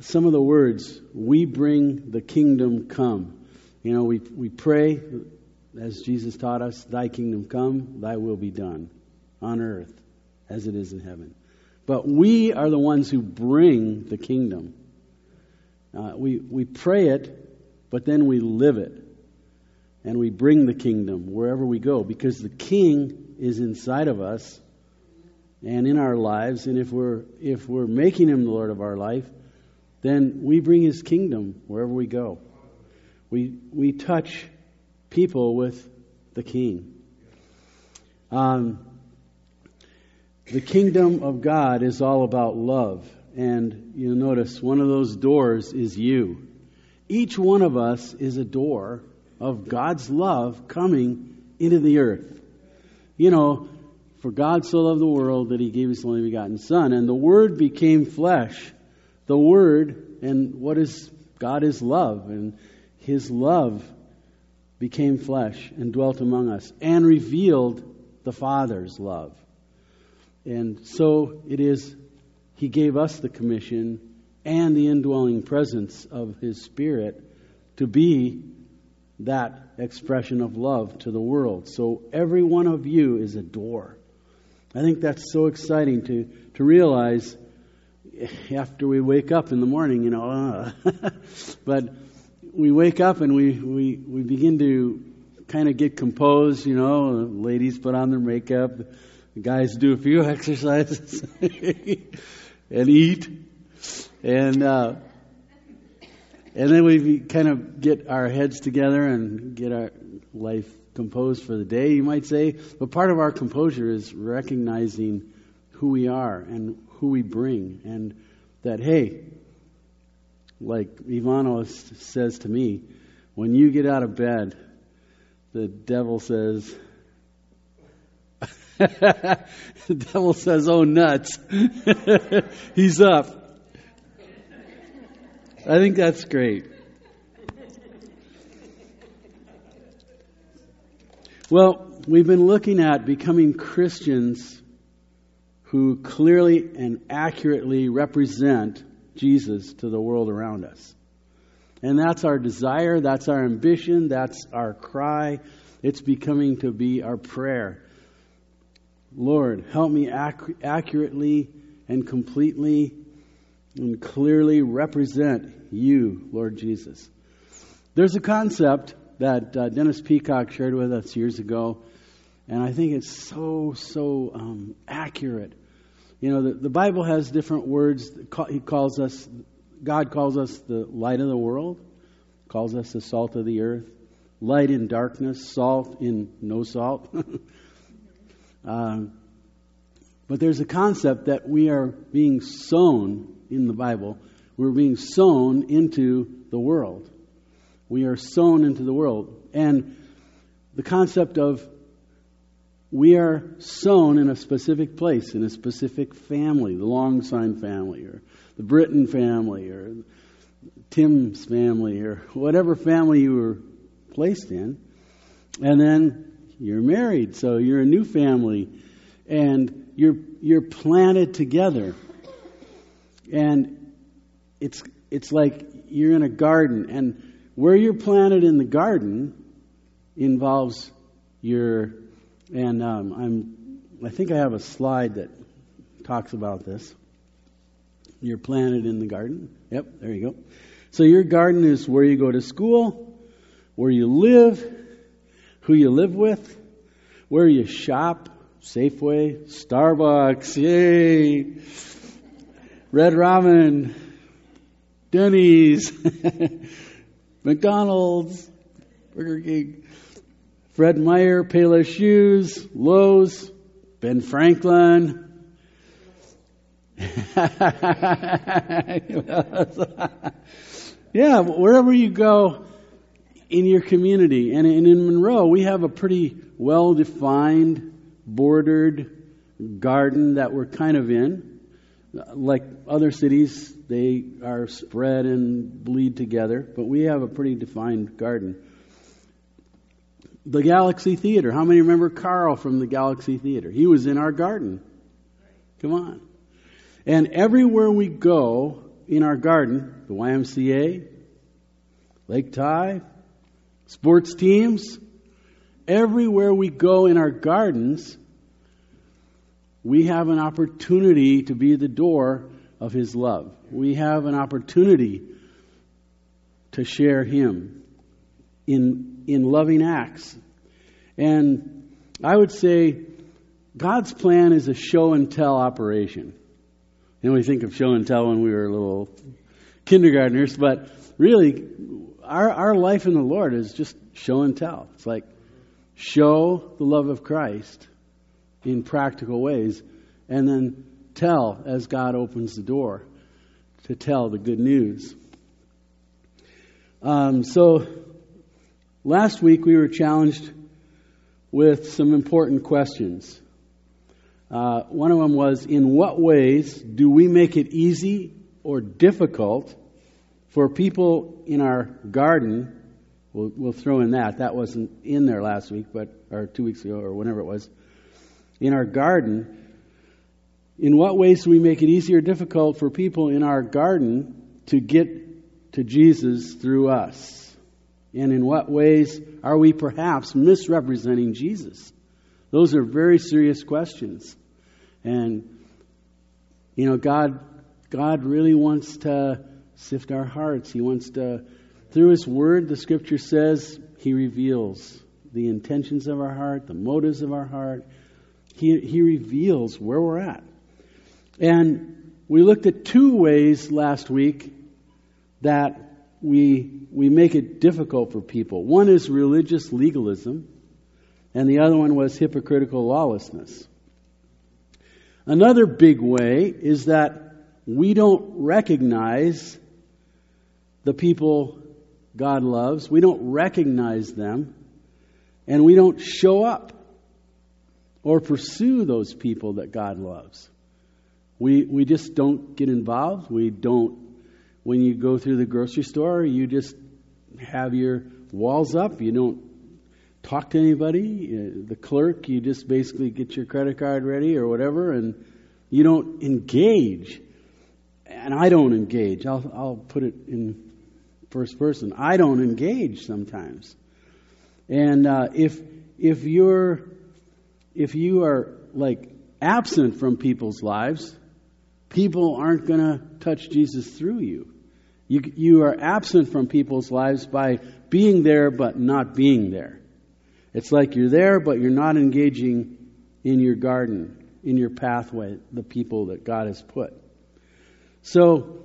some of the words, we bring the kingdom come. You know, we, we pray, as Jesus taught us, thy kingdom come, thy will be done on earth as it is in heaven. But we are the ones who bring the kingdom. Uh, we, we pray it, but then we live it. And we bring the kingdom wherever we go because the king is inside of us and in our lives. And if we're, if we're making him the Lord of our life, then we bring his kingdom wherever we go. We, we touch people with the king. Um, the kingdom of God is all about love. And you'll notice one of those doors is you. Each one of us is a door of God's love coming into the earth. You know, for God so loved the world that he gave his only begotten Son, and the Word became flesh. The Word, and what is God is love, and his love became flesh and dwelt among us and revealed the Father's love. And so it is, He gave us the commission and the indwelling presence of His Spirit to be that expression of love to the world. So every one of you is a door. I think that's so exciting to, to realize after we wake up in the morning, you know. Uh, but we wake up and we, we, we begin to kind of get composed, you know. Ladies put on their makeup the guys do a few exercises and eat, and uh, and then we kind of get our heads together and get our life composed for the day, you might say. But part of our composure is recognizing who we are and who we bring, and that hey, like Ivano says to me, when you get out of bed, the devil says, the devil says, oh, nuts. He's up. I think that's great. Well, we've been looking at becoming Christians who clearly and accurately represent Jesus to the world around us. And that's our desire, that's our ambition, that's our cry. It's becoming to be our prayer. Lord, help me ac- accurately and completely and clearly represent you, Lord Jesus. There's a concept that uh, Dennis Peacocke shared with us years ago, and I think it's so, so um, accurate. You know, the, the Bible has different words. He calls us, God calls us the light of the world, calls us the salt of the earth, light in darkness, salt in no salt. Um, but there's a concept that we are being sown in the Bible. We're being sown into the world. We are sown into the world. And the concept of we are sown in a specific place, in a specific family, the Longsign family, or the Britton family, or Tim's family, or whatever family you were placed in. And then you're married, so you're a new family, and you're you're planted together. And it's it's like you're in a garden, and where you're planted in the garden involves your and um, I'm I think I have a slide that talks about this. You're planted in the garden. Yep, there you go. So your garden is where you go to school, where you live, who you live with, where you shop, Safeway, Starbucks, yay, Red Robin, Denny's, McDonald's, Burger King, Fred Meyer, Payless Shoes, Lowe's, Ben Franklin. yeah, wherever you go, in your community. And in Monroe, we have a pretty well defined, bordered garden that we're kind of in. Like other cities, they are spread and bleed together, but we have a pretty defined garden. The Galaxy Theater. How many remember Carl from the Galaxy Theater? He was in our garden. Come on. And everywhere we go, in our garden, the YMCA, Lake Tye, sports teams, everywhere we go in our gardens, we have an opportunity to be the door of His love. We have an opportunity to share Him in, in loving acts. And I would say God's plan is a show and tell operation. And we think of show and tell when we were little kindergartners, but really, our, our life in the Lord is just show and tell. It's like show the love of Christ in practical ways, and then tell as God opens the door to tell the good news. Um, so, last week we were challenged with some important questions. Uh, one of them was In what ways do we make it easy or difficult for people in our garden? We'll, we'll throw in that. That wasn't in there last week, but or two weeks ago, or whenever it was. In our garden, in what ways do we make it easy or difficult for people in our garden to get to Jesus through us? And in what ways are we perhaps misrepresenting Jesus? Those are very serious questions. And, you know, God, God really wants to sift our hearts. He wants to, through His Word, the Scripture says, He reveals the intentions of our heart, the motives of our heart. He, he reveals where we're at. And we looked at two ways last week that we, we make it difficult for people. One is religious legalism, and the other one was hypocritical lawlessness. Another big way is that we don't recognize the people God loves. We don't recognize them. And we don't show up or pursue those people that God loves. We, we just don't get involved. We don't, when you go through the grocery store, you just have your walls up. You don't talk to anybody. Uh, the clerk, you just basically get your credit card ready or whatever, and you don't engage. And I don't engage. I'll, I'll put it in first person. I don't engage sometimes. And uh, if if you're if you are like absent from people's lives, people aren't going to touch Jesus through you. You you are absent from people's lives by being there but not being there. It's like you're there, but you're not engaging in your garden, in your pathway, the people that God has put. So,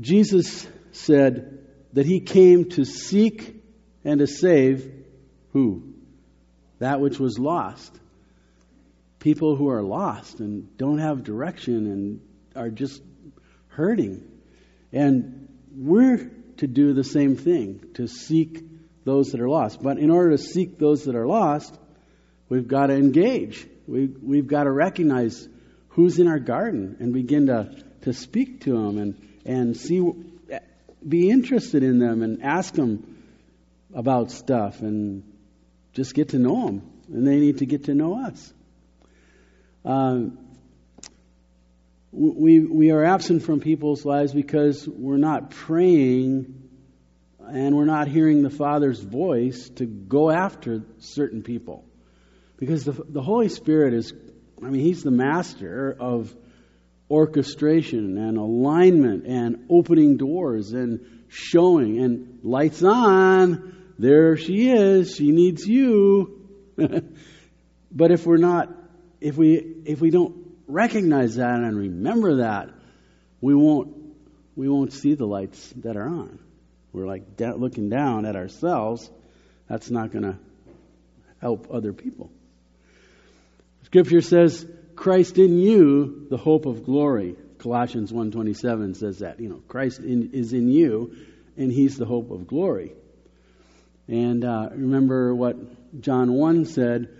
Jesus said that he came to seek and to save who? That which was lost. People who are lost and don't have direction and are just hurting. And we're to do the same thing, to seek those that are lost. But in order to seek those that are lost, we've got to engage. We, we've got to recognize who's in our garden and begin to, to speak to them and, and see, be interested in them and ask them about stuff and just get to know them. And they need to get to know us. Uh, we, we are absent from people's lives because we're not praying and we're not hearing the Father's voice to go after certain people. Because the, the Holy Spirit is, I mean, He's the master of orchestration and alignment and opening doors and showing and lights on. There she is. She needs you. but if we're not, if we, if we don't recognize that and remember that, we won't, we won't see the lights that are on we're like looking down at ourselves, that's not going to help other people. Scripture says, Christ in you, the hope of glory. Colossians 1.27 says that. You know, Christ in, is in you, and he's the hope of glory. And uh, remember what John 1 said,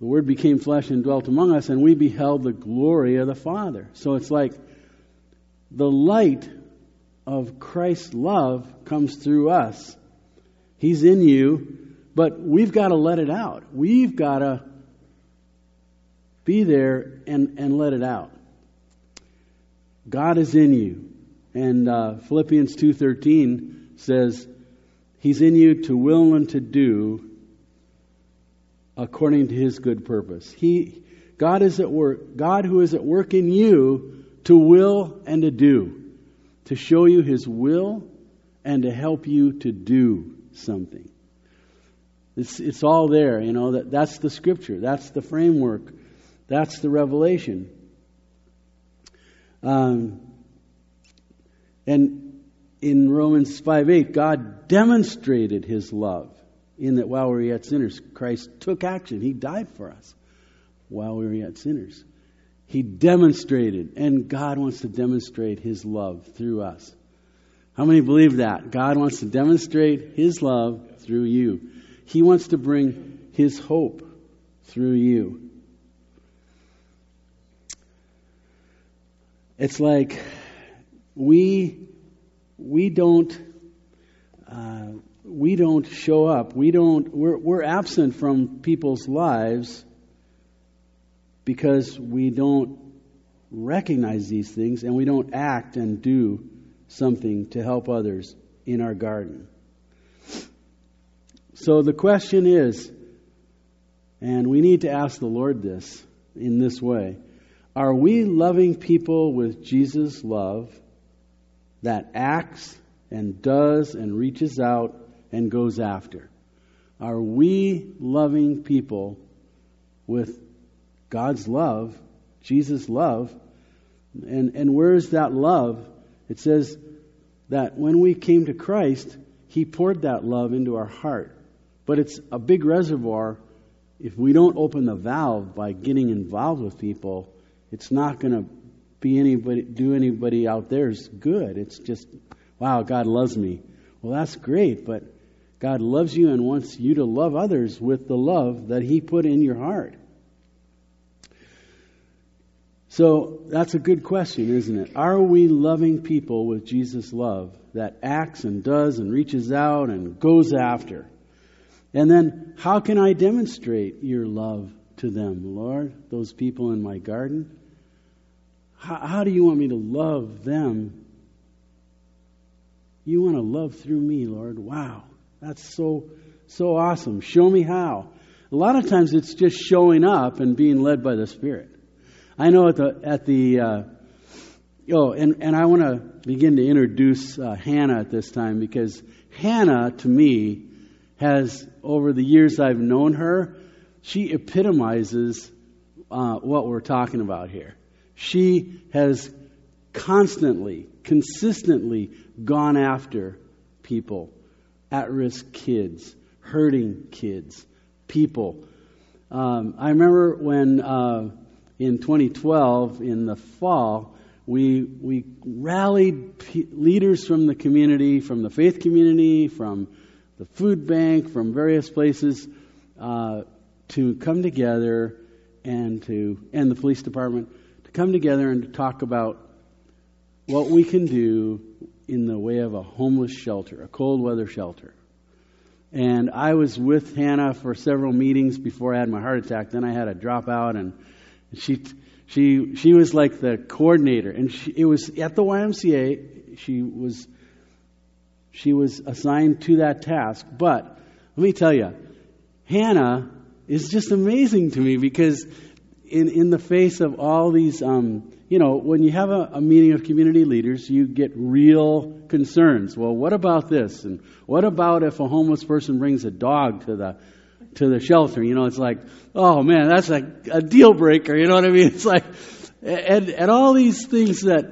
the Word became flesh and dwelt among us, and we beheld the glory of the Father. So it's like the light of Christ's love comes through us. He's in you, but we've got to let it out. We've got to be there and, and let it out. God is in you. And uh, Philippians 2.13 says, He's in you to will and to do according to His good purpose. He, God is at work. God who is at work in you to will and to do, to show you His will and to help you to do something. It's, it's all there, you know, that, that's the scripture, that's the framework, that's the revelation. Um, and in Romans 5 8, God demonstrated his love in that while we were yet sinners, Christ took action. He died for us while we were yet sinners. He demonstrated, and God wants to demonstrate his love through us. How many believe that? God wants to demonstrate his love through you. He wants to bring his hope through you. It's like we we don't uh, we don't show up. We don't. We're we're absent from people's lives because we don't recognize these things and we don't act and do something to help others in our garden. So the question is, and we need to ask the Lord this in this way Are we loving people with Jesus' love that acts and does and reaches out and goes after? Are we loving people with God's love, Jesus' love? And, and where is that love? It says that when we came to Christ, He poured that love into our heart. But it's a big reservoir. If we don't open the valve by getting involved with people, it's not going to be anybody do anybody out there's good. It's just, wow, God loves me. Well, that's great, but God loves you and wants you to love others with the love that He put in your heart. So that's a good question, isn't it? Are we loving people with Jesus' love that acts and does and reaches out and goes after? And then, how can I demonstrate your love to them, Lord? Those people in my garden? How, how do you want me to love them? You want to love through me, Lord. Wow. That's so, so awesome. Show me how. A lot of times it's just showing up and being led by the Spirit. I know at the, at the, uh, oh, and, and I want to begin to introduce uh, Hannah at this time because Hannah, to me, has, over the years I've known her, she epitomizes uh, what we're talking about here. She has constantly, consistently gone after people, at risk kids, hurting kids, people. Um, I remember when uh, in 2012, in the fall, we, we rallied p- leaders from the community, from the faith community, from the food bank, from various places, uh, to come together and to, and the police department, to come together and to talk about what we can do in the way of a homeless shelter, a cold weather shelter. And I was with Hannah for several meetings before I had my heart attack. Then I had a drop out, and she she she was like the coordinator, and she, it was at the YMCA. She was she was assigned to that task. But let me tell you, Hannah is just amazing to me because in, in the face of all these, um, you know, when you have a, a, meeting of community leaders, you get real concerns. Well, what about this? And what about if a homeless person brings a dog to the to the shelter? You know, it's like, oh man, that's a, a deal breaker. You know what I mean? It's like, and and all these things that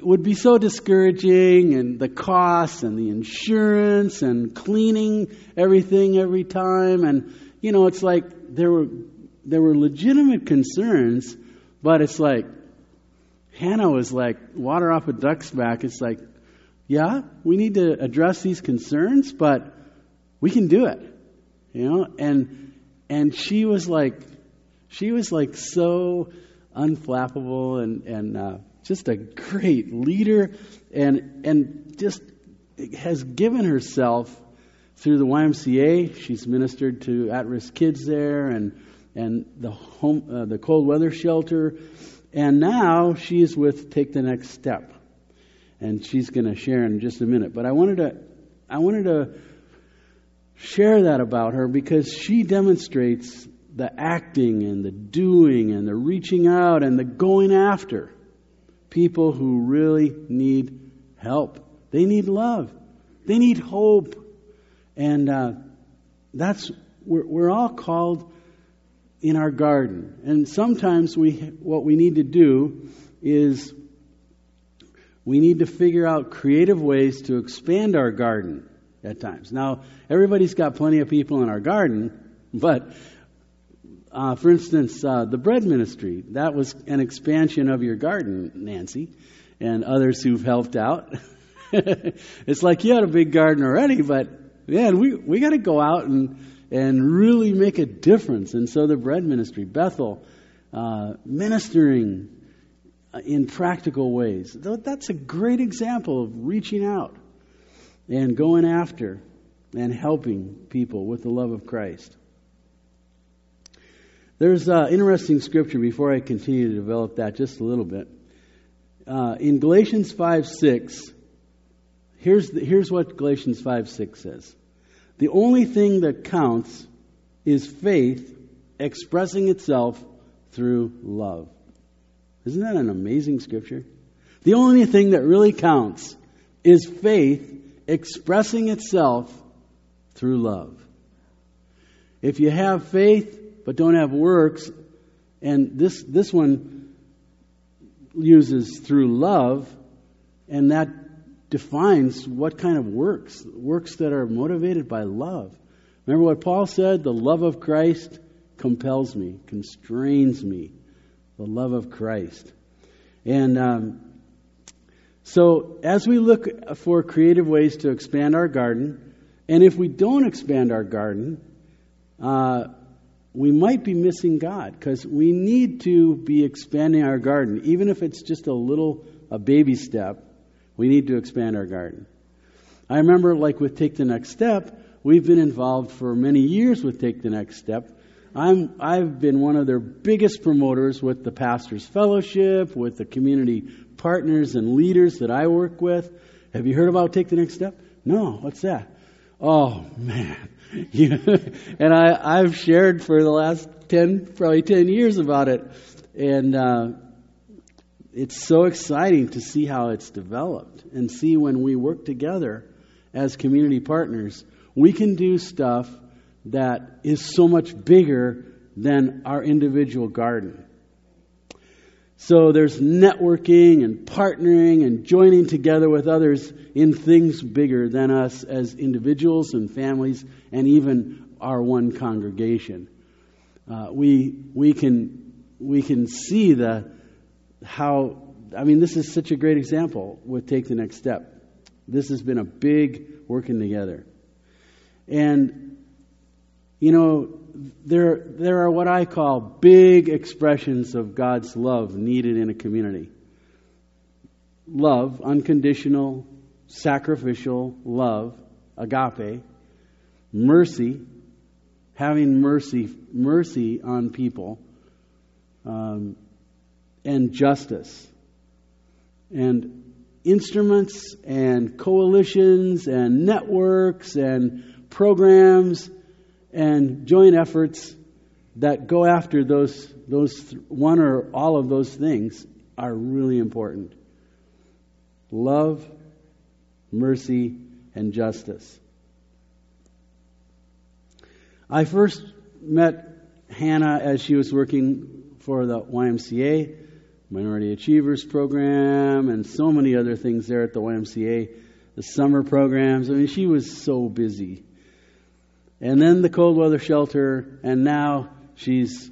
would be so discouraging, and the costs and the insurance and cleaning everything every time, and you know, it's like there were there were legitimate concerns, but it's like Hannah was like water off a duck's back. It's like, yeah, we need to address these concerns, but we can do it, you know. And and she was like, she was like so unflappable and and uh, just a great leader, and and just has given herself through the YMCA. She's ministered to at-risk kids there, and and the home, uh, the cold weather shelter, And now she's with Take the Next Step. And she's going to share in just a minute. But I wanted to, I wanted to share that about her because she demonstrates the acting and the doing and the reaching out and the going after people who really need help. They need love. They need hope. And uh, that's, we're, we're all called in our garden. And sometimes we, what we need to do is we need to figure out creative ways to expand our garden at times. Now, everybody's got plenty of people in our garden, but uh, for instance, uh, the bread ministry, that was an expansion of your garden, Nancy, and others who've helped out. it's like you had a big garden already, but man, we, we got to go out and, and really make a difference. And so the bread ministry, Bethel, uh, ministering in practical ways. That's a great example of reaching out and going after and helping people with the love of Christ. There's an interesting scripture before I continue to develop that just a little bit. Uh, in Galatians 5 6, here's, the, here's what Galatians 5 6 says The only thing that counts is faith expressing itself through love. Isn't that an amazing scripture? The only thing that really counts is faith expressing itself through love. If you have faith but don't have works, and this, this one uses through love, and that defines what kind of works, works that are motivated by love. Remember what Paul said? The love of Christ compels me, constrains me. The love of Christ. And um, so, as we look for creative ways to expand our garden, and if we don't expand our garden, uh, we might be missing God because we need to be expanding our garden, even if it's just a little, a baby step. We need to expand our garden. I remember, like with Take the Next Step, we've been involved for many years with Take the Next Step. I'm, I've been one of their biggest promoters with the Pastors Fellowship, with the community partners and leaders that I work with. Have you heard about Take the Next Step? No, what's that? Oh, man. and I, I've shared for the last 10, probably 10 years about it. And uh, it's so exciting to see how it's developed and see when we work together as community partners, we can do stuff that is so much bigger than our individual garden. So there's networking and partnering and joining together with others in things bigger than us as individuals and families and even our one congregation. Uh, we, we, can, we can see the, how, I mean, this is such a great example with Take the Next Step. This has been a big working together. And, you know, there, there are what I call big expressions of God's love needed in a community. Love, unconditional, sacrificial love, agape, mercy, having mercy, mercy on people, um, and justice. And instruments and coalitions and networks and programs and joint efforts that go after those, those one or all of those things are really important. Love, mercy, and justice. I first met Hannah as she was working for the YMCA, Minority Achievers Program, and so many other things there at the YMCA, the summer programs. I mean, she was so busy and then the cold weather shelter, and now she's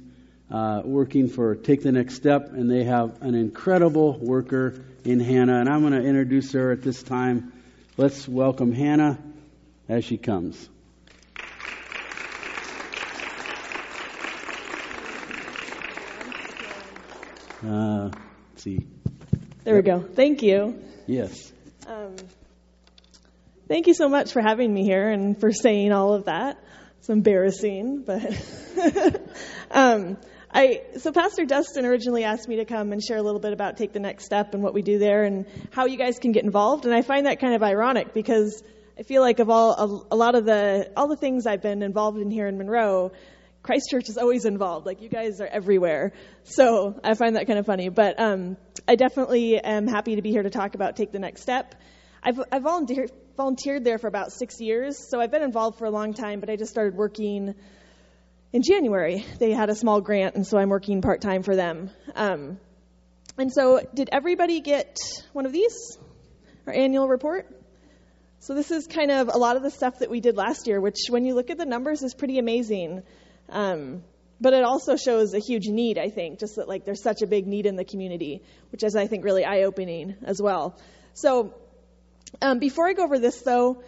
uh, working for Take the Next Step, and they have an incredible worker in Hannah, and I'm going to introduce her at this time. Let's welcome Hannah as she comes. Uh, see. There we go. Thank you. Yes. Um, Thank you so much for having me here and for saying all of that. It's embarrassing, but um, I so Pastor Dustin originally asked me to come and share a little bit about Take the Next Step and what we do there and how you guys can get involved. And I find that kind of ironic because I feel like of all a, a lot of the all the things I've been involved in here in Monroe, Christ Church is always involved. Like you guys are everywhere. So I find that kind of funny. But um, I definitely am happy to be here to talk about Take the Next Step. I've, I've volunteered, volunteered there for about six years, so I've been involved for a long time, but I just started working in January. They had a small grant, and so I'm working part time for them. Um, and so, did everybody get one of these? Our annual report? So, this is kind of a lot of the stuff that we did last year, which, when you look at the numbers, is pretty amazing. Um, but it also shows a huge need, I think, just that like there's such a big need in the community, which is, I think, really eye opening as well. So, um, before I go over this, though,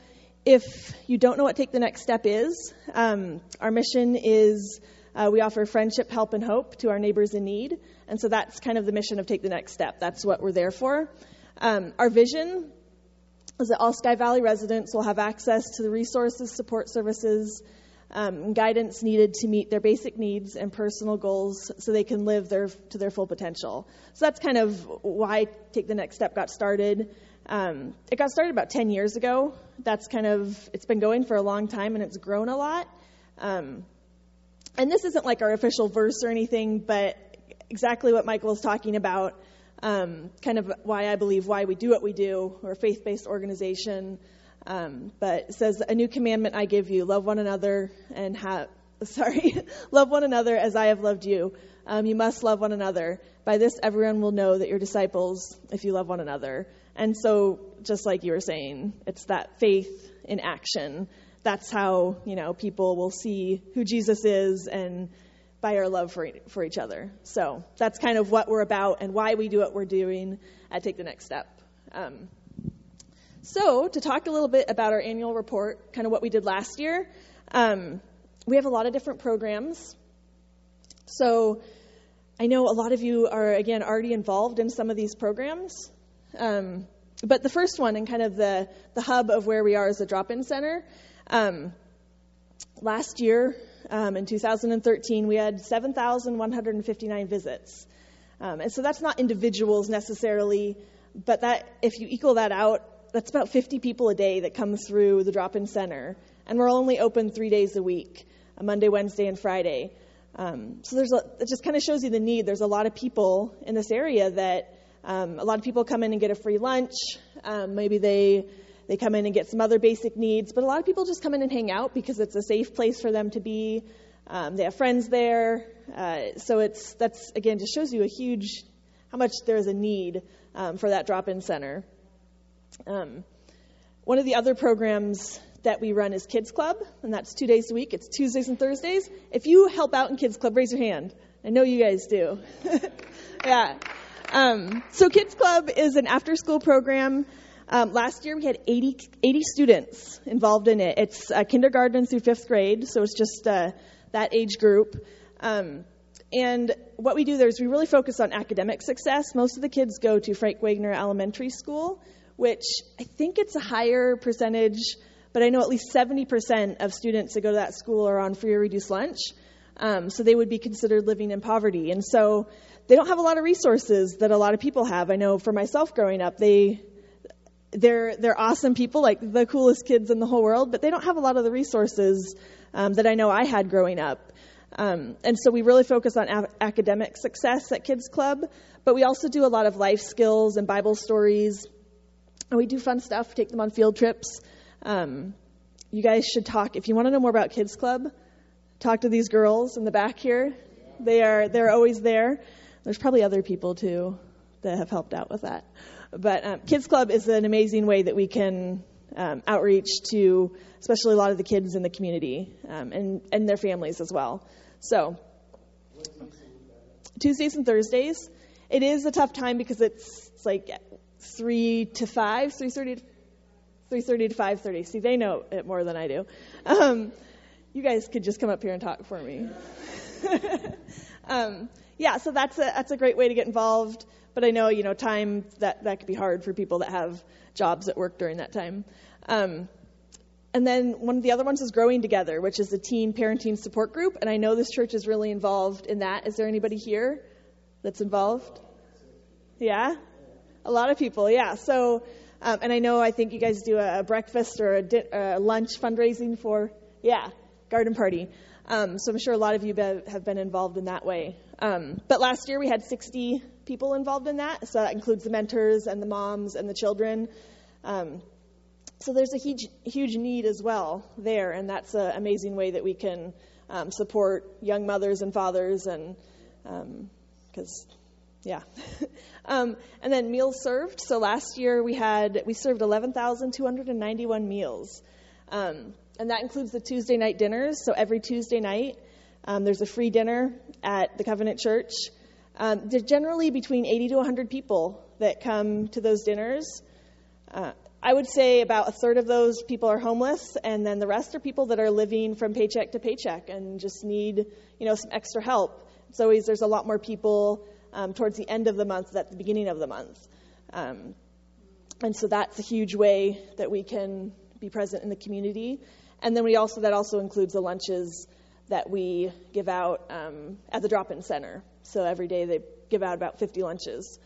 if you don't know what Take the Next Step is, um, our mission is uh, we offer friendship, help, and hope to our neighbors in need. And so that's kind of the mission of Take the Next Step. That's what we're there for. Um, our vision is that all Sky Valley residents will have access to the resources, support services, um, guidance needed to meet their basic needs and personal goals so they can live their, to their full potential. So that's kind of why Take the Next Step got started. Um, it got started about 10 years ago. That's kind of, it's been going for a long time and it's grown a lot. Um, and this isn't like our official verse or anything, but exactly what Michael was talking about, um, kind of why I believe why we do what we do. We're a faith based organization. Um, but says, A new commandment I give you love one another and have, sorry, love one another as I have loved you. Um, you must love one another. By this, everyone will know that you're disciples if you love one another. And so, just like you were saying, it's that faith in action. That's how, you know, people will see who Jesus is and by our love for, for each other. So that's kind of what we're about and why we do what we're doing at Take the Next Step. Um, so, to talk a little bit about our annual report, kind of what we did last year, um, we have a lot of different programs. So, I know a lot of you are, again, already involved in some of these programs. Um, but the first one, and kind of the, the hub of where we are as a drop in center, um, last year um, in 2013, we had 7,159 visits. Um, and so that's not individuals necessarily, but that if you equal that out, that's about 50 people a day that come through the drop in center. And we're only open three days a week Monday, Wednesday, and Friday. Um, so there's a, it just kind of shows you the need. There's a lot of people in this area that um, a lot of people come in and get a free lunch. Um, maybe they they come in and get some other basic needs, but a lot of people just come in and hang out because it's a safe place for them to be. Um, they have friends there, uh, so it's that's again just shows you a huge how much there is a need um, for that drop-in center. Um, one of the other programs that we run is Kids Club, and that's two days a week. It's Tuesdays and Thursdays. If you help out in Kids Club, raise your hand. I know you guys do. yeah. Um, so Kids Club is an after-school program. Um, last year we had 80, 80, students involved in it. It's uh, kindergarten through fifth grade, so it's just uh, that age group. Um, and what we do there is we really focus on academic success. Most of the kids go to Frank Wagner Elementary School, which I think it's a higher percentage, but I know at least 70% of students that go to that school are on free or reduced lunch. Um, so they would be considered living in poverty. And so they don't have a lot of resources that a lot of people have. I know for myself growing up, they they're they're awesome people, like the coolest kids in the whole world, but they don't have a lot of the resources um, that I know I had growing up. Um, and so we really focus on a- academic success at Kids Club, but we also do a lot of life skills and Bible stories. And we do fun stuff, take them on field trips. Um, you guys should talk if you want to know more about Kids Club. Talk to these girls in the back here. They are they're always there. There's probably other people too that have helped out with that. But um, Kids Club is an amazing way that we can um, outreach to, especially a lot of the kids in the community um, and and their families as well. So Tuesdays and Thursdays. It is a tough time because it's, it's like three to five, three thirty to five thirty. See, they know it more than I do. Um, you guys could just come up here and talk for me. um, yeah, so that's a that's a great way to get involved. But I know you know time that that could be hard for people that have jobs at work during that time. Um, and then one of the other ones is Growing Together, which is a teen parenting support group. And I know this church is really involved in that. Is there anybody here that's involved? Yeah? A lot of people, yeah. So, um, and I know I think you guys do a, breakfast or a, di- a, lunch fundraising for, yeah, garden party. Um, so I'm sure a lot of you be, have been involved in that way. Um, but last year we had 60 people involved in that. So that includes the mentors and the moms and the children. Um, so there's a huge, huge need as well there, and that's an amazing way that we can um, support young mothers and fathers, and because, um, yeah. um, and then meals served. So last year we had we served 11,291 meals, um, and that includes the Tuesday night dinners. So every Tuesday night um, there's a free dinner at the Covenant Church. Um, there's generally between 80 to 100 people that come to those dinners. Uh, I would say about a third of those people are homeless, and then the rest are people that are living from paycheck to paycheck and just need, you know, some extra help. It's always there's a lot more people um, towards the end of the month at the beginning of the month, um, and so that's a huge way that we can be present in the community. And then we also that also includes the lunches that we give out um, at the drop-in center. So every day they give out about 50 lunches.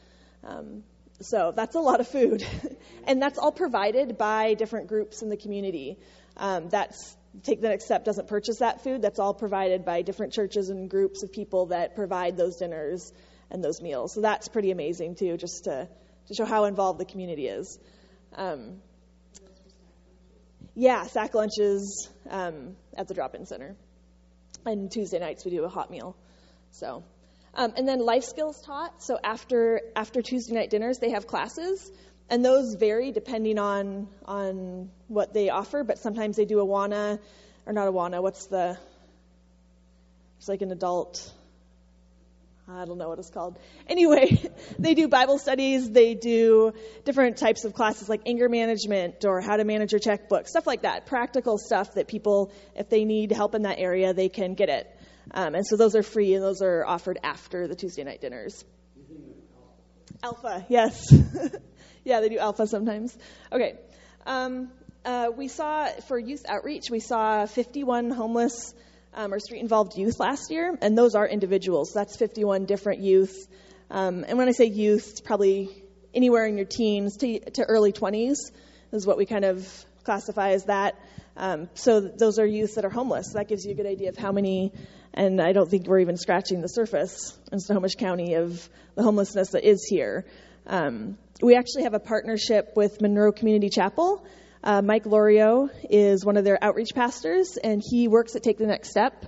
Um, so that's a lot of food. and that's all provided by different groups in the community. Um, that's Take the Next Step doesn't purchase that food. That's all provided by different churches and groups of people that provide those dinners and those meals. So that's pretty amazing too, just to, to show how involved the community is. Um, yeah, sack lunches um, at the drop-in center. And Tuesday nights we do a hot meal. So um, and then life skills taught. So after after Tuesday night dinners, they have classes, and those vary depending on on what they offer. But sometimes they do Awana, or not Awana. What's the? It's like an adult. I don't know what it's called. Anyway, they do Bible studies. They do different types of classes like anger management or how to manage your checkbook, stuff like that. Practical stuff that people, if they need help in that area, they can get it. Um, and so those are free and those are offered after the Tuesday night dinners. Alpha, yes. yeah, they do alpha sometimes. Okay. Um, uh, we saw for youth outreach, we saw 51 homeless um, or street involved youth last year, and those are individuals. That's 51 different youth. Um, and when I say youth, it's probably anywhere in your teens to, to early 20s is what we kind of classify as that. Um, so those are youth that are homeless. That gives you a good idea of how many and I don't think we're even scratching the surface in Snohomish County of the homelessness that is here. Um, we actually have a partnership with Monroe Community Chapel. Uh, Mike Lorio is one of their outreach pastors, and he works at Take the Next Step.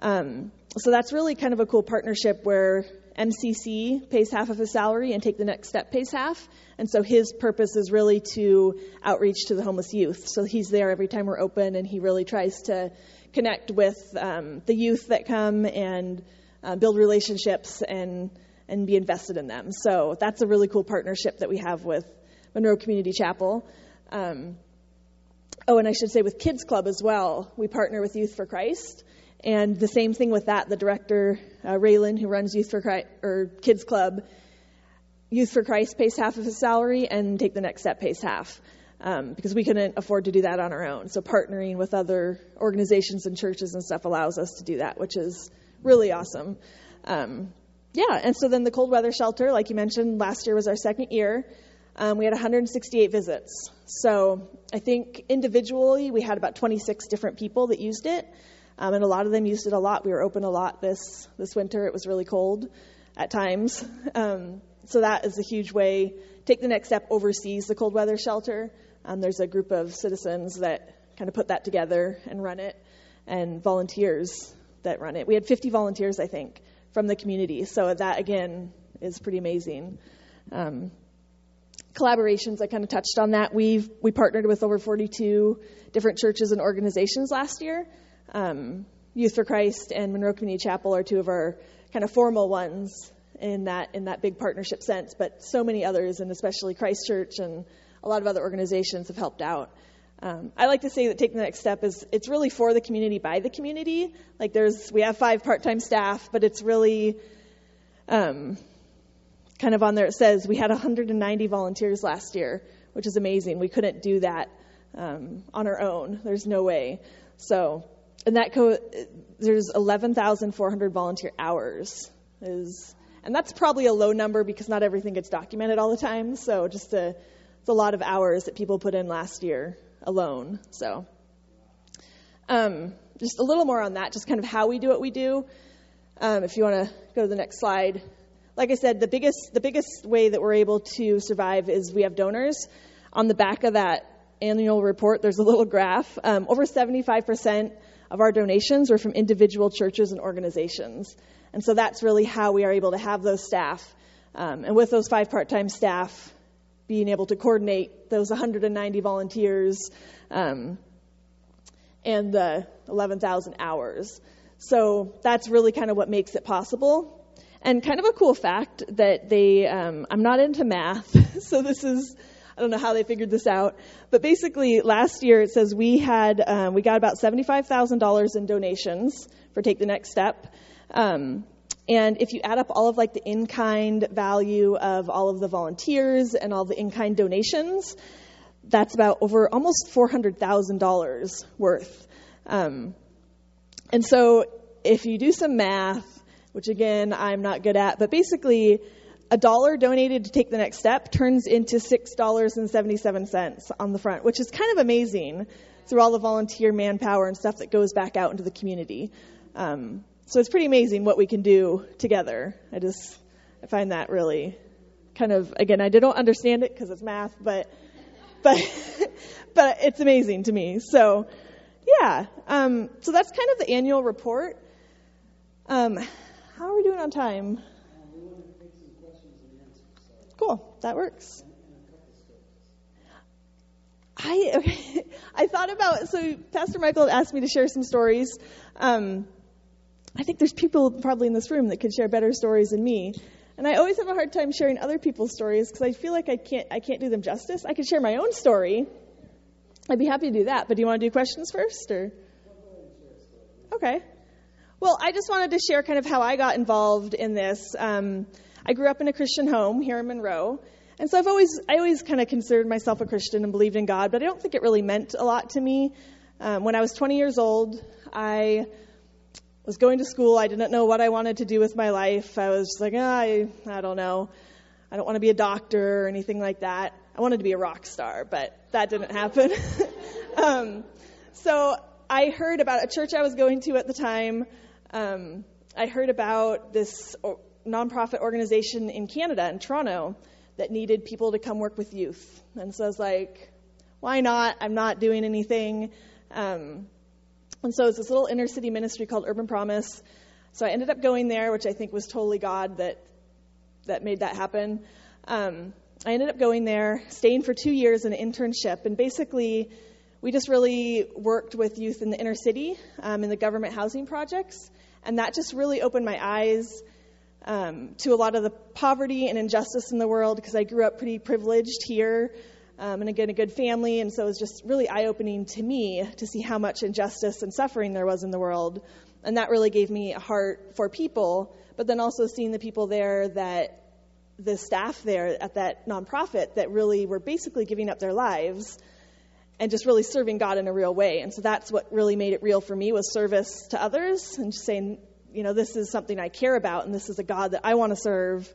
Um, so that's really kind of a cool partnership where MCC pays half of his salary and Take the Next Step pays half. And so his purpose is really to outreach to the homeless youth. So he's there every time we're open, and he really tries to connect with um, the youth that come and uh, build relationships and and be invested in them. So that's a really cool partnership that we have with Monroe Community Chapel. Um, oh, and I should say with Kids Club as well, we partner with Youth for Christ. And the same thing with that, the director, uh, Raylan, who runs Youth for Christ, or Kids Club, Youth for Christ pays half of his salary, and Take the Next Step pays half um, because we couldn't afford to do that on our own. So partnering with other organizations and churches and stuff allows us to do that, which is really awesome. Um, yeah, and so then the cold weather shelter, like you mentioned, last year was our second year. Um, we had 168 visits. So I think individually we had about 26 different people that used it, um, and a lot of them used it a lot. We were open a lot this this winter. It was really cold at times, um, so that is a huge way. Take the next step oversees the cold weather shelter. Um, there's a group of citizens that kind of put that together and run it, and volunteers that run it. We had 50 volunteers, I think, from the community. So that again is pretty amazing. Um, collaborations, I kind of touched on that. We've we partnered with over 42 different churches and organizations last year. Um, Youth for Christ and Monroe Community Chapel are two of our kind of formal ones in that in that big partnership sense, but so many others, and especially Christ Church and a lot of other organizations have helped out. Um, I like to say that taking the next step is it's really for the community by the community. Like there's we have five part-time staff, but it's really um, kind of on there. It says we had 190 volunteers last year, which is amazing. We couldn't do that um, on our own. There's no way. So, and that co- there's 11,400 volunteer hours is, and that's probably a low number because not everything gets documented all the time. So just a, it's a lot of hours that people put in last year alone. So, um, just a little more on that, just kind of how we do what we do. Um, if you want to go to the next slide, like I said, the biggest the biggest way that we're able to survive is we have donors. On the back of that annual report, there's a little graph. Um, over 75% of our donations are from individual churches and organizations, and so that's really how we are able to have those staff. Um, and with those five part-time staff, being able to coordinate those 190 volunteers um, and the 11,000 hours. So that's really kind of what makes it possible. And kind of a cool fact that they, um, I'm not into math, so this is, I don't know how they figured this out, but basically last year it says we had, um, we got about $75,000 in donations for Take the Next Step. Um, and if you add up all of like the in-kind value of all of the volunteers and all the in-kind donations, that's about over almost $400,000 worth. Um, and so if you do some math, which again, I'm not good at, but basically, a dollar donated to take the next step turns into $6.77 on the front, which is kind of amazing through all the volunteer manpower and stuff that goes back out into the community. Um, so it's pretty amazing what we can do together. I just I find that really kind of again I don't understand it because it's math, but but but it's amazing to me. So yeah, um, so that's kind of the annual report. Um, how are we doing on time? Cool, that works. I okay. I thought about so Pastor Michael asked me to share some stories. Um, I think there's people probably in this room that could share better stories than me, and I always have a hard time sharing other people's stories because I feel like I can't I can't do them justice. I could share my own story. I'd be happy to do that, but do you want to do questions first or? Okay. Well, I just wanted to share kind of how I got involved in this. Um, I grew up in a Christian home here in Monroe, and so I've always I always kind of considered myself a Christian and believed in God, but I don't think it really meant a lot to me. Um, when I was 20 years old, I was going to school. I didn't know what I wanted to do with my life. I was just like, oh, I I don't know. I don't want to be a doctor or anything like that. I wanted to be a rock star, but that didn't happen. um, so I heard about a church I was going to at the time. Um, I heard about this nonprofit organization in Canada, in Toronto, that needed people to come work with youth. And so I was like, why not? I'm not doing anything. Um, and so it's this little inner city ministry called Urban Promise. So I ended up going there, which I think was totally God that that made that happen. Um, I ended up going there, staying for two years in an internship, and basically we just really worked with youth in the inner city um, in the government housing projects, and that just really opened my eyes um, to a lot of the poverty and injustice in the world because I grew up pretty privileged here. Um, and again, a good family, and so it was just really eye opening to me to see how much injustice and suffering there was in the world. And that really gave me a heart for people, but then also seeing the people there that the staff there at that nonprofit that really were basically giving up their lives and just really serving God in a real way. And so that's what really made it real for me was service to others and just saying, you know, this is something I care about and this is a God that I want to serve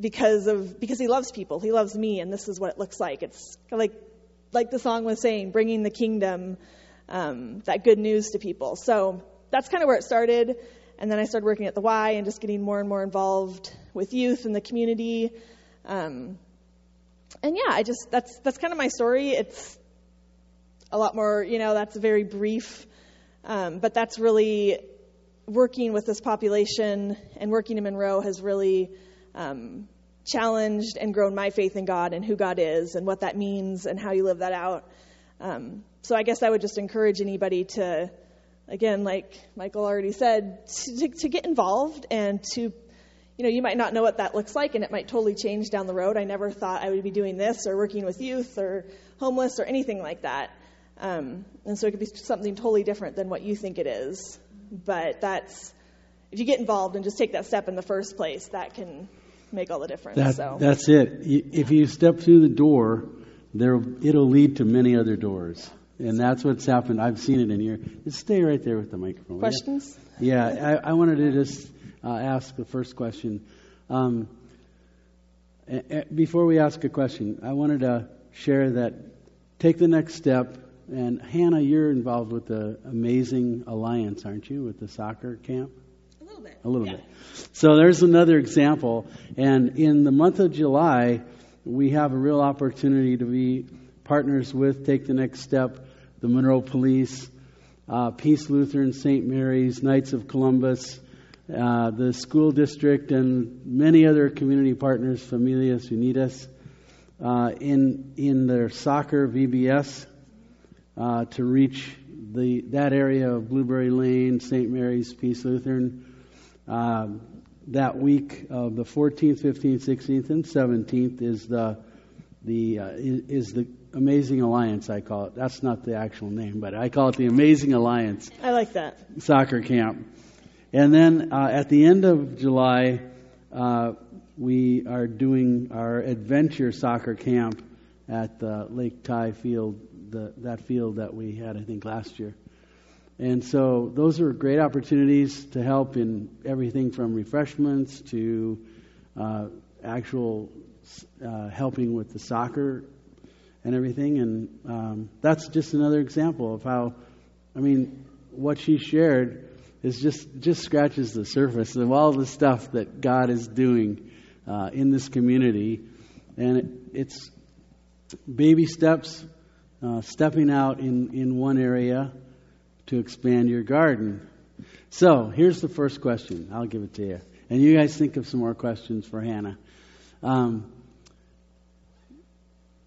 because of because he loves people. He loves me and this is what it looks like. It's like like the song was saying, bringing the kingdom um, that good news to people. So that's kind of where it started. And then I started working at the Y and just getting more and more involved with youth in the community. Um, and yeah, I just that's that's kind of my story. It's a lot more, you know, that's very brief. Um, but that's really working with this population and working in Monroe has really um, challenged and grown my faith in God and who God is and what that means and how you live that out. Um, so I guess I would just encourage anybody to, again, like Michael already said, to, to get involved and to, you know, you might not know what that looks like and it might totally change down the road. I never thought I would be doing this or working with youth or homeless or anything like that. Um, and so it could be something totally different than what you think it is. But that's, if you get involved and just take that step in the first place, that can make all the difference. That, so. That's it. If you step through the door, there it'll lead to many other doors. And that's what's happened. I've seen it in here. Just stay right there with the microphone. Questions? Yeah, I, I wanted to just uh, ask the first question. Um, before we ask a question, I wanted to share that take the next step. And Hannah, you're involved with the Amazing Alliance, aren't you, with the soccer camp? A little bit. A little yeah. bit. So there's another example. And in the month of July, we have a real opportunity to be partners with Take the Next Step, the Monroe Police, uh, Peace Lutheran, St. Mary's, Knights of Columbus, uh, the school district, and many other community partners, Familias Unidas, uh, in in their soccer VBS uh, to reach the that area of Blueberry Lane, St. Mary's, Peace Lutheran. Um, that week of the 14th, 15th, 16th, and 17th is the the uh, is the Amazing Alliance. I call it. That's not the actual name, but I call it the Amazing Alliance. I like that soccer camp. And then uh, at the end of July, uh, we are doing our adventure soccer camp at the Lake Tye field, the, that field that we had, I think, last year. And so those are great opportunities to help in everything from refreshments to uh, actual uh, helping with the soccer and everything. And um, that's just another example of how, I mean, what she shared is just just scratches the surface of all the stuff that God is doing uh, in this community, and it, it's baby steps, uh, stepping out in in one area to expand your garden. So here's the first question. I'll give it to you. And you guys think of some more questions for Hannah. Um,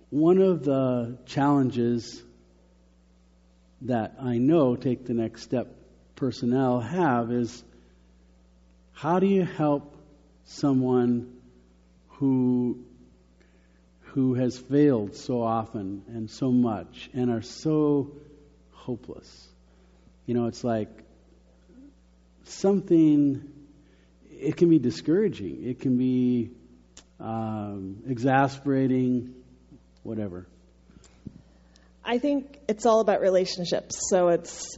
one of the challenges that I know Take the Next Step personnel have is how do you help someone who who has failed so often and so much and are so hopeless? You know, it's like something, it can be discouraging, it can be um, exasperating, whatever. I think it's all about relationships. So it's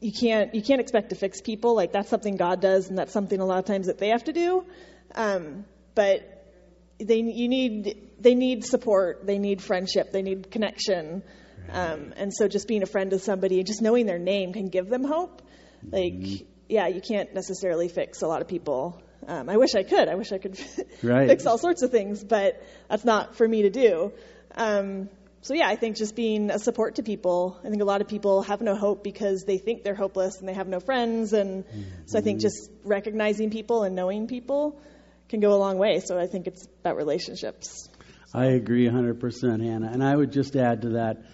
you can't you can't expect to fix people. Like that's something God does, and that's something a lot of times that they have to do. Um, but they you need they need support, they need friendship, they need connection. Um, and so just being a friend to somebody and just knowing their name can give them hope. Like, mm-hmm. yeah, you can't necessarily fix a lot of people. Um, I wish I could. I wish I could right. fix all sorts of things, but that's not for me to do. Um, so yeah, I think just being a support to people. I think a lot of people have no hope because they think they're hopeless and they have no friends, and mm-hmm. so I think just recognizing people and knowing people can go a long way. So I think it's about relationships. I agree 100%, Hannah. And I would just add to that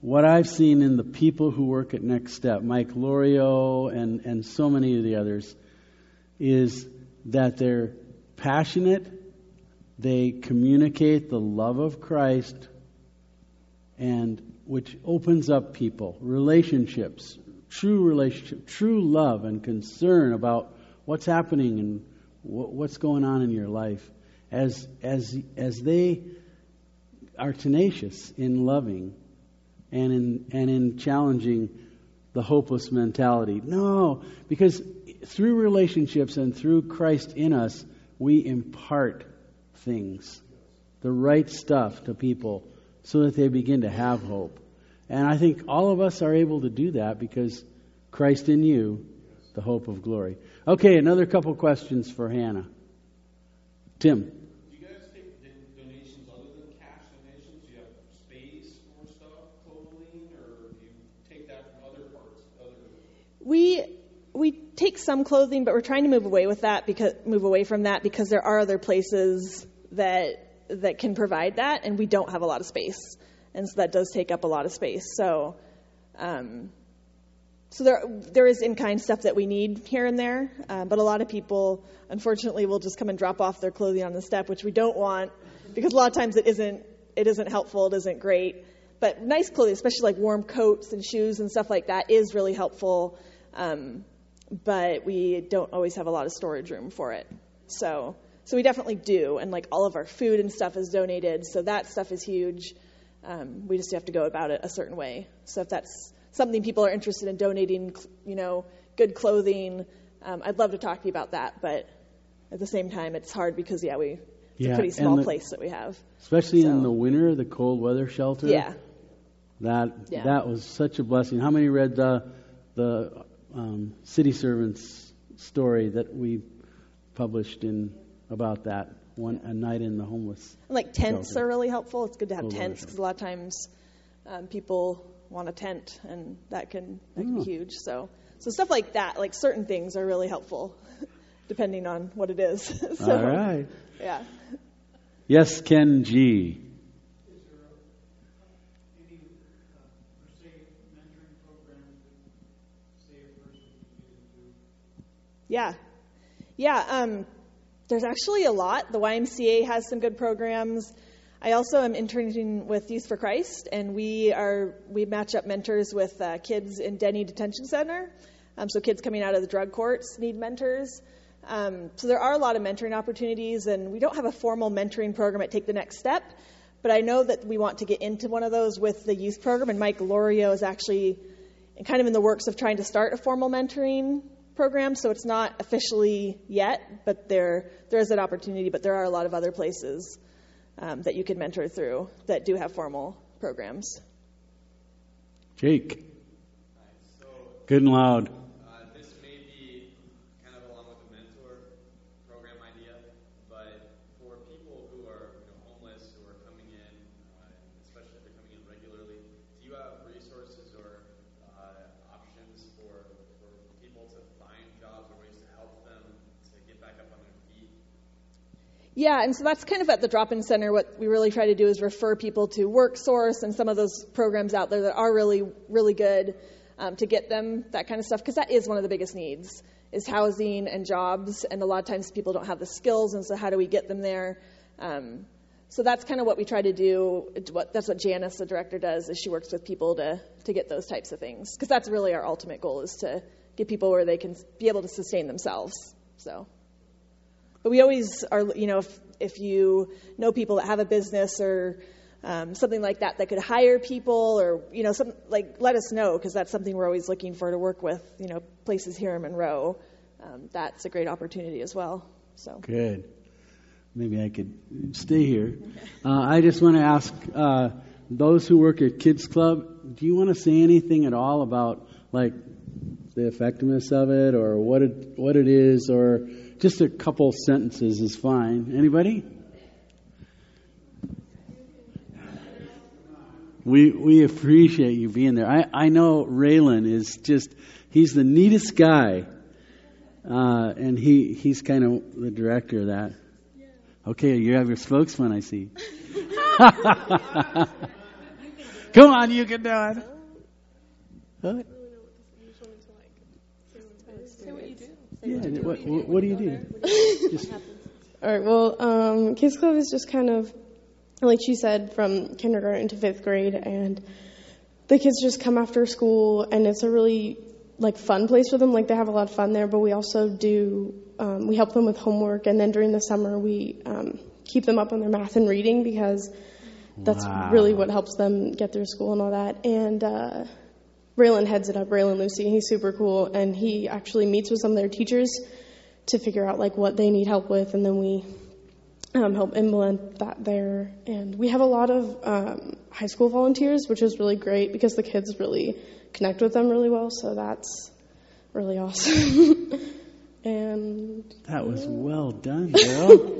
what I've seen in the people who work at Next Step, Mike Lorio and, and so many of the others, is that they're passionate, they communicate the love of Christ, and which opens up people, relationships, true relationship, true love and concern about what's happening and what's going on in your life. As, as, as they are tenacious in loving and in, and in challenging the hopeless mentality. No, because through relationships and through Christ in us, we impart things, the right stuff to people so that they begin to have hope. And I think all of us are able to do that because Christ in you, the hope of glory. Okay, another couple questions for Hannah. Tim. Do you guys take donations other than cash donations? Do you have space for stuff, clothing, or do you take that from other parts? Other... We we take some clothing, but we're trying to move away with that because move away from that because there are other places that that can provide that, and we don't have a lot of space, and so that does take up a lot of space. So, um, so there there is in kind stuff that we need here and there, um, but a lot of people, unfortunately, will just come and drop off their clothing on the step, which we don't want because a lot of times it isn't it isn't helpful, it isn't great. But nice clothing, especially like warm coats and shoes and stuff like that, is really helpful. Um, but we don't always have a lot of storage room for it. So so we definitely do, and like all of our food and stuff is donated, so that stuff is huge. Um, we just have to go about it a certain way. So if that's something people are interested in donating, you know, good clothing, um, I'd love to talk to you about that. But at the same time, it's hard because yeah, we it's Yeah, a pretty small the- place that we have. Especially in the winter, the cold weather shelter. Yeah, That Yeah. that was such a blessing. How many read the the um, city servants story that we published in about that one a night in the homeless? and like tents Shelter. are really helpful. It's good to have Cold tents because a lot of times um, people want a tent, and that can that can be huge. So so stuff like that, like certain things, are really helpful, depending on what it is. so, All right. Yeah. Yes, Ken G. Is there any, uh, per se, mentoring programs that, say, a person can get into? Yeah. Yeah. Um, there's actually a lot. The YMCA has some good programs. I also am interning with Youth for Christ, and we are we match up mentors with uh, kids in Denney Detention Center. Um, so kids coming out of the drug courts need mentors. Um, so there are a lot of mentoring opportunities, and we don't have a formal mentoring program at Take the Next Step, but I know that we want to get into one of those with the youth program, and Mike Lorio is actually kind of in the works of trying to start a formal mentoring program. So it's not officially yet, but there there is an opportunity. But there are a lot of other places um, that you could mentor through that do have formal programs. Jake. Good and loud. uh, this may be kind of along with the mentor program idea, but for people who are you know, homeless who are coming in, uh, especially if they're coming in regularly, do you have resources or uh, options for, for people to find jobs or ways to help them to get back up on their feet? Yeah, and so that's kind of at the drop-in center. What we really try to do is refer people to WorkSource and some of those programs out there that are really, really good um, to get them that kind of stuff because that is one of the biggest needs is housing and jobs. And a lot of times people don't have the skills, and so how do we get them there? Um, so that's kind of what we try to do. That's what Janice, the director, does is she works with people to to get those types of things because that's really our ultimate goal is to get people where they can be able to sustain themselves. So. But we always are, you know, if, if you know people that have a business or um, something like that that could hire people or, you know, some, like let us know because that's something we're always looking for to work with, you know, places here in Monroe. Um, that's a great opportunity as well. So, Good. Maybe I could stay here. Uh, I just want to ask uh, those who work at Kids Club, do you want to say anything at all about like the effectiveness of it or what it what it is or just a couple sentences is fine. Anybody? We we appreciate you being there. I, I know Raylan is just he's the neatest guy. Uh, and he, he's kind of the director of that. Okay, you have your spokesman, I see. Come on, you can do it. Yeah, what, what, what do you do? Just, All right. Well, um, Kids Club is just kind of like she said, from kindergarten to fifth grade, and the kids just come after school, and it's a really like fun place for them. Like they have a lot of fun there. But we also do um, we help them with homework, and then during the summer we um, keep them up on their math and reading because that's Wow. really what helps them get through school and all that. And uh, Raylan heads it up, Raylan Lucy. He's super cool, and he actually meets with some of their teachers to figure out like what they need help with, and then we um, help implement that there. And we have a lot of um, high school volunteers, which is really great because the kids really connect with them really well. So that's really awesome. and that was well done, girl.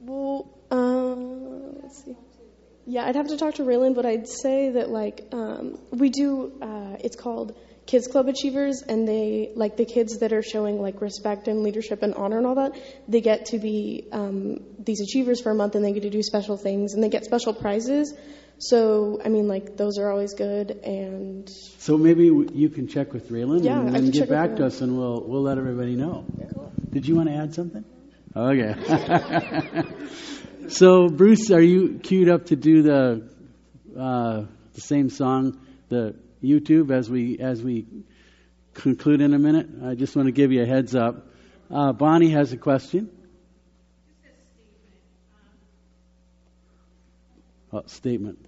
Well, um, let's see. Yeah, I'd have to talk to Raylan, but I'd say that like um, we do. Uh, it's called Kids Club Achievers, and they like the kids that are showing like respect and leadership and honor and all that. They get to be um, these achievers for a month, and they get to do special things, and they get special prizes. So I mean, like those are always good, and so maybe you can check with Raylan Yeah, and then get back to us, and we'll we'll let everybody know. Did you want to add something? Okay. so Bruce, are you queued up to do the uh, the same song, the YouTube, as we as we conclude in a minute. I just want to give you a heads up. Uh, Bonnie has a question. Oh, statement.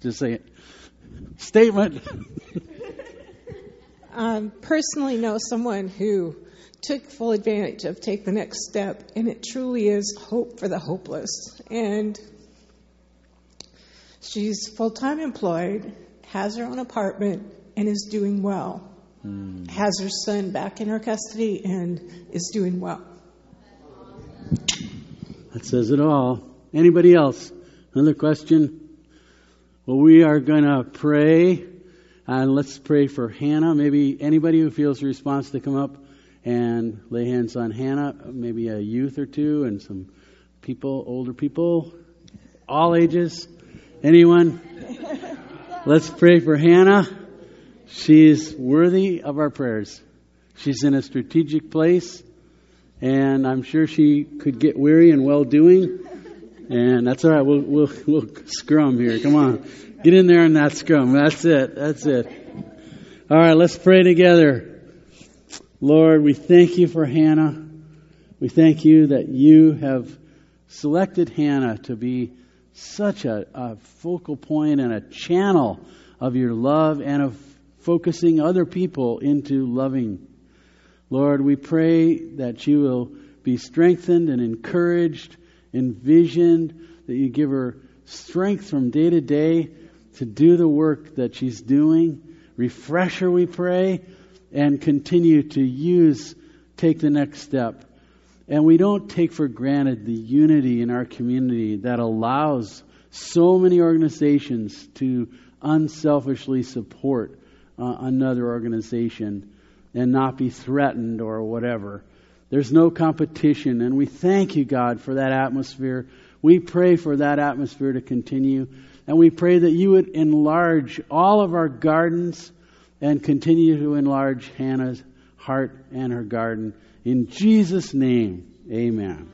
Just say it. Statement. um, personally know someone who took full advantage of Take the Next Step, and it truly is hope for the hopeless. And she's full time employed, has her own apartment, and is doing well. Mm. Has her son back in her custody and is doing well. That says it all. Anybody else? Another question? Well, we are going to pray. And let's pray for Hannah. Maybe anybody who feels a response to come up and lay hands on Hannah, maybe a youth or two and some people, older people, all ages. Anyone? Let's pray for Hannah. She's worthy of our prayers. She's in a strategic place, and I'm sure she could get weary and well doing. And that's all right. We'll, we'll, we'll scrum here. Come on. Get in there in that scrum. That's it. That's it. All right, let's pray together. Lord, we thank you for Hannah. We thank you that you have selected Hannah to be such a, a, focal point and a channel of your love and of focusing other people into loving. Lord, we pray that she will be strengthened and encouraged, envisioned, that you give her strength from day to day to do the work that she's doing. Refresh her, we pray and continue to use, take the next step. And we don't take for granted the unity in our community that allows so many organizations to unselfishly support uh, another organization and not be threatened or whatever. There's no competition, and we thank you, God, for that atmosphere. We pray for that atmosphere to continue, and we pray that you would enlarge all of our gardens and continue to enlarge Hannah's heart and her garden. In Jesus' name, amen.